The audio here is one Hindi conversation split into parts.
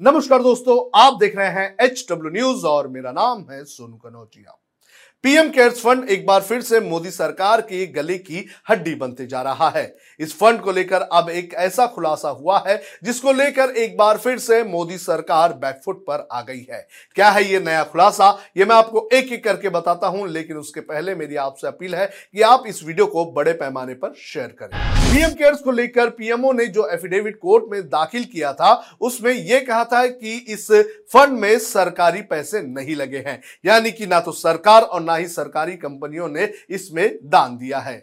नमस्कार दोस्तों, आप देख रहे हैं एच डब्ल्यू न्यूज़ और मेरा नाम है Sonu Kanaujia. PM cares fund एक बार फिर से मोदी सरकार की गले की हड्डी बनते जा रहा है। इस फंड को लेकर अब एक ऐसा खुलासा हुआ है, जिसको लेकर एक बार फिर से मोदी सरकार बैकफुट पर आ गई है। क्या है ये नया खुलासा? ये मैं आपको एक एक करके बताता हूँ, लेकिन उसके पहले मेरी आपसे अपील है कि आप इस वीडियो को बड़े पैमाने पर शेयर करें। पीएम केयर्स को लेकर पीएमओ ने जो एफिडेविट कोर्ट में दाखिल किया था, उसमें यह कहा था कि इस फंड में सरकारी पैसे नहीं लगे हैं। यानी कि ना तो सरकार और ना ही सरकारी कंपनियों ने इसमें दान दिया है।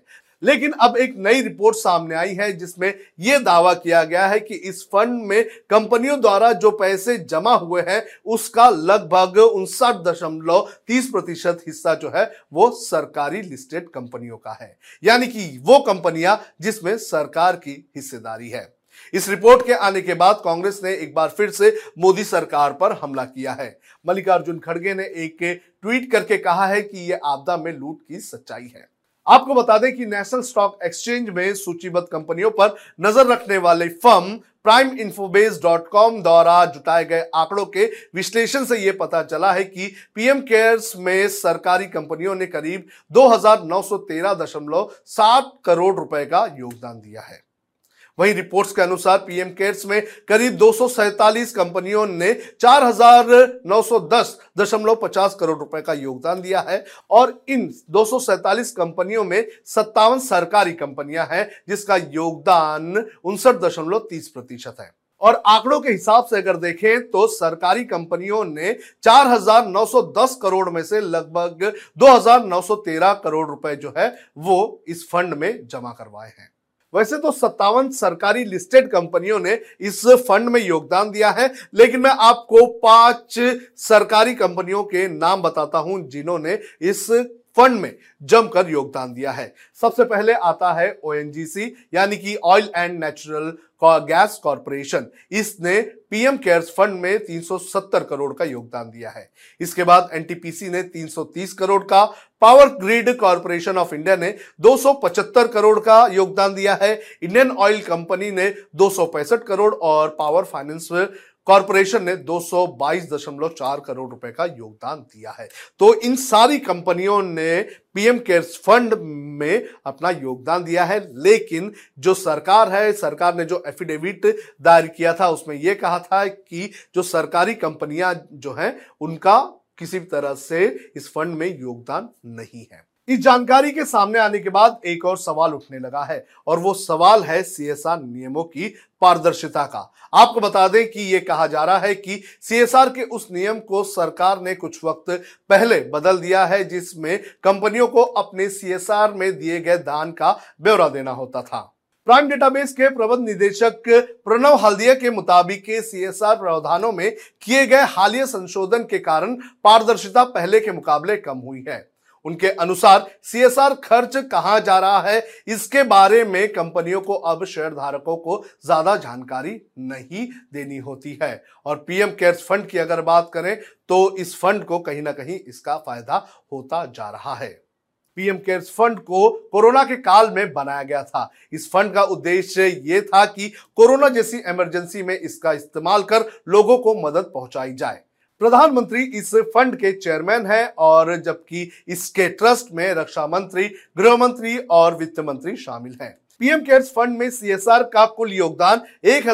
लेकिन अब एक नई रिपोर्ट सामने आई है जिसमें यह दावा किया गया है कि इस फंड में कंपनियों द्वारा जो पैसे जमा हुए हैं, उसका लगभग उनसठ दशमलव तीस प्रतिशत हिस्सा जो है वो सरकारी लिस्टेड कंपनियों का है। यानी कि वो कंपनियाँ जिसमें सरकार की हिस्सेदारी है। इस रिपोर्ट के आने के बाद कांग्रेस ने एक बार फिर से मोदी सरकार पर हमला किया है। मल्लिकार्जुन खड़गे ने एक ट्वीट करके कहा है कि यह आपदा में लूट की सच्चाई है। आपको बता दें कि नेशनल स्टॉक एक्सचेंज में सूचीबद्ध कंपनियों पर नज़र रखने वाले firm prime infobase dot com द्वारा जुटाए गए आंकड़ों के विश्लेषण से यह पता चला है कि पीएम केयर्स में सरकारी कंपनियों ने करीब दो करोड़ रुपए का योगदान दिया है। वहीं रिपोर्ट्स के अनुसार पीएम केयर्स में करीब दो कंपनियों ने चार करोड़ रुपए का योगदान दिया है और इन दो कंपनियों में सत्तावन सरकारी कंपनियाँ हैं जिसका योगदान उनसठ प्रतिशत है। और आंकड़ों के हिसाब से अगर देखें तो सरकारी कंपनियों ने 4,910 करोड़ में से लगभग 2,913 करोड़ रुपए जो है वो इस फंड में जमा करवाए हैं। वैसे तो सत्तावन सरकारी लिस्टेड कंपनियों ने इस फंड में योगदान दिया है, लेकिन मैं आपको पाँच सरकारी कंपनियों के नाम बताता हूँ जिन्होंने इस फंड में जमकर योगदान दिया है। सबसे पहले आता है ओएनजीसी यानी कि oil and natural gas corporation इसने पीएम केयर्स फंड में 370 करोड़ का योगदान दिया है। इसके बाद एनटीपीसी ने 330 करोड़ का power grid corporation of India ने 275 करोड़ का योगदान दिया है। इंडियन ऑयल कंपनी ने दो सौ पैंसठ करोड़ और पावर फाइनेंस कॉरपोरेशन ने 222.4 करोड़ रुपए का योगदान दिया है। तो इन सारी कंपनियों ने पीएम केयर्स फंड में अपना योगदान दिया है। लेकिन जो सरकार है, सरकार ने जो एफिडेविट दायर किया था, उसमें यह कहा था कि जो सरकारी कंपनियाँ जो हैं, उनका किसी भी तरह से इस फंड में योगदान नहीं है। इस जानकारी के सामने आने के बाद एक और सवाल उठने लगा है, और वो सवाल है सीएसआर नियमों की पारदर्शिता का। आपको बता दें कि यह कहा जा रहा है कि सीएसआर के उस नियम को सरकार ने कुछ वक्त पहले बदल दिया है, जिसमें कंपनियों को अपने सीएसआर में दिए गए दान का ब्यौरा देना होता था। प्राइम डेटाबेस के प्रबंध निदेशक प्रणव हल्दिया के मुताबिक के सीएसआर प्रावधानों में किए गए हालिया संशोधन के कारण पारदर्शिता पहले के मुकाबले कम हुई है। उनके अनुसार सीएसआर खर्च कहाँ जा रहा है? इसके बारे में कंपनियों को अब शेयर धारकों को ज़्यादा जानकारी नहीं देनी होती है। और पीएम केयर्स फंड की अगर बात करें तो इस फंड को कहीं ना कहीं इसका फ़ायदा होता जा रहा है। पीएम केयर्स फंड को कोरोना के काल में बनाया गया था। इस फंड का उद्देश्य ये था कि कोरोना जैसी इमरजेंसी में इसका इस्तेमाल कर लोगों को मदद पहुंचाई जाए। प्रधानमंत्री इस फंड के चेयरमैन हैं और जबकि इसके ट्रस्ट में रक्षा मंत्री, गृह मंत्री और वित्त मंत्री शामिल हैं। पीएम केयर्स फंड में सीएसआर का कुल योगदान एक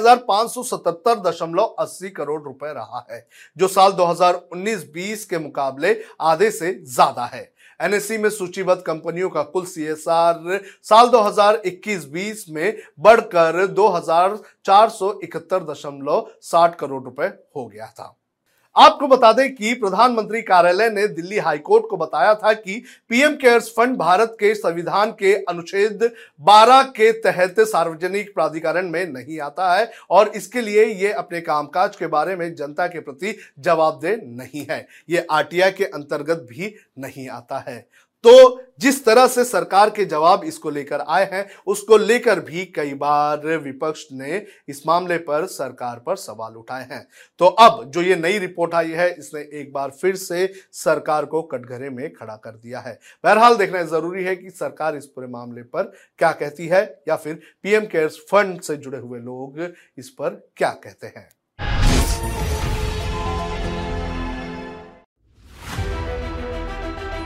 करोड़ रुपए रहा है, जो साल 2019-20 के मुकाबले आधे से ज़्यादा है। एनएससी में सूचीबद्ध कंपनियों का कुल सीएसआर साल 2021-20 में बढ़कर दो करोड़ रुपए हो गया था। आपको बता दें कि प्रधानमंत्री कार्यालय ने दिल्ली हाईकोर्ट को बताया था कि पीएम केयर्स फंड भारत के संविधान के अनुच्छेद 12 के तहत सार्वजनिक प्राधिकरण में नहीं आता है और इसके लिए ये अपने कामकाज के बारे में जनता के प्रति जवाबदेह नहीं है। ये आरटीआई के अंतर्गत भी नहीं आता है। तो जिस तरह से सरकार के जवाब इसको लेकर आए हैं, उसको लेकर भी कई बार विपक्ष ने इस मामले पर सरकार पर सवाल उठाए हैं। तो अब जो ये नई रिपोर्ट आई है, इसने एक बार फिर से सरकार को कटघरे में खड़ा कर दिया है। बहरहाल देखना ज़रूरी है कि सरकार इस पूरे मामले पर क्या कहती है या फिर पीएम केयर्स फंड से जुड़े हुए लोग इस पर क्या कहते हैं।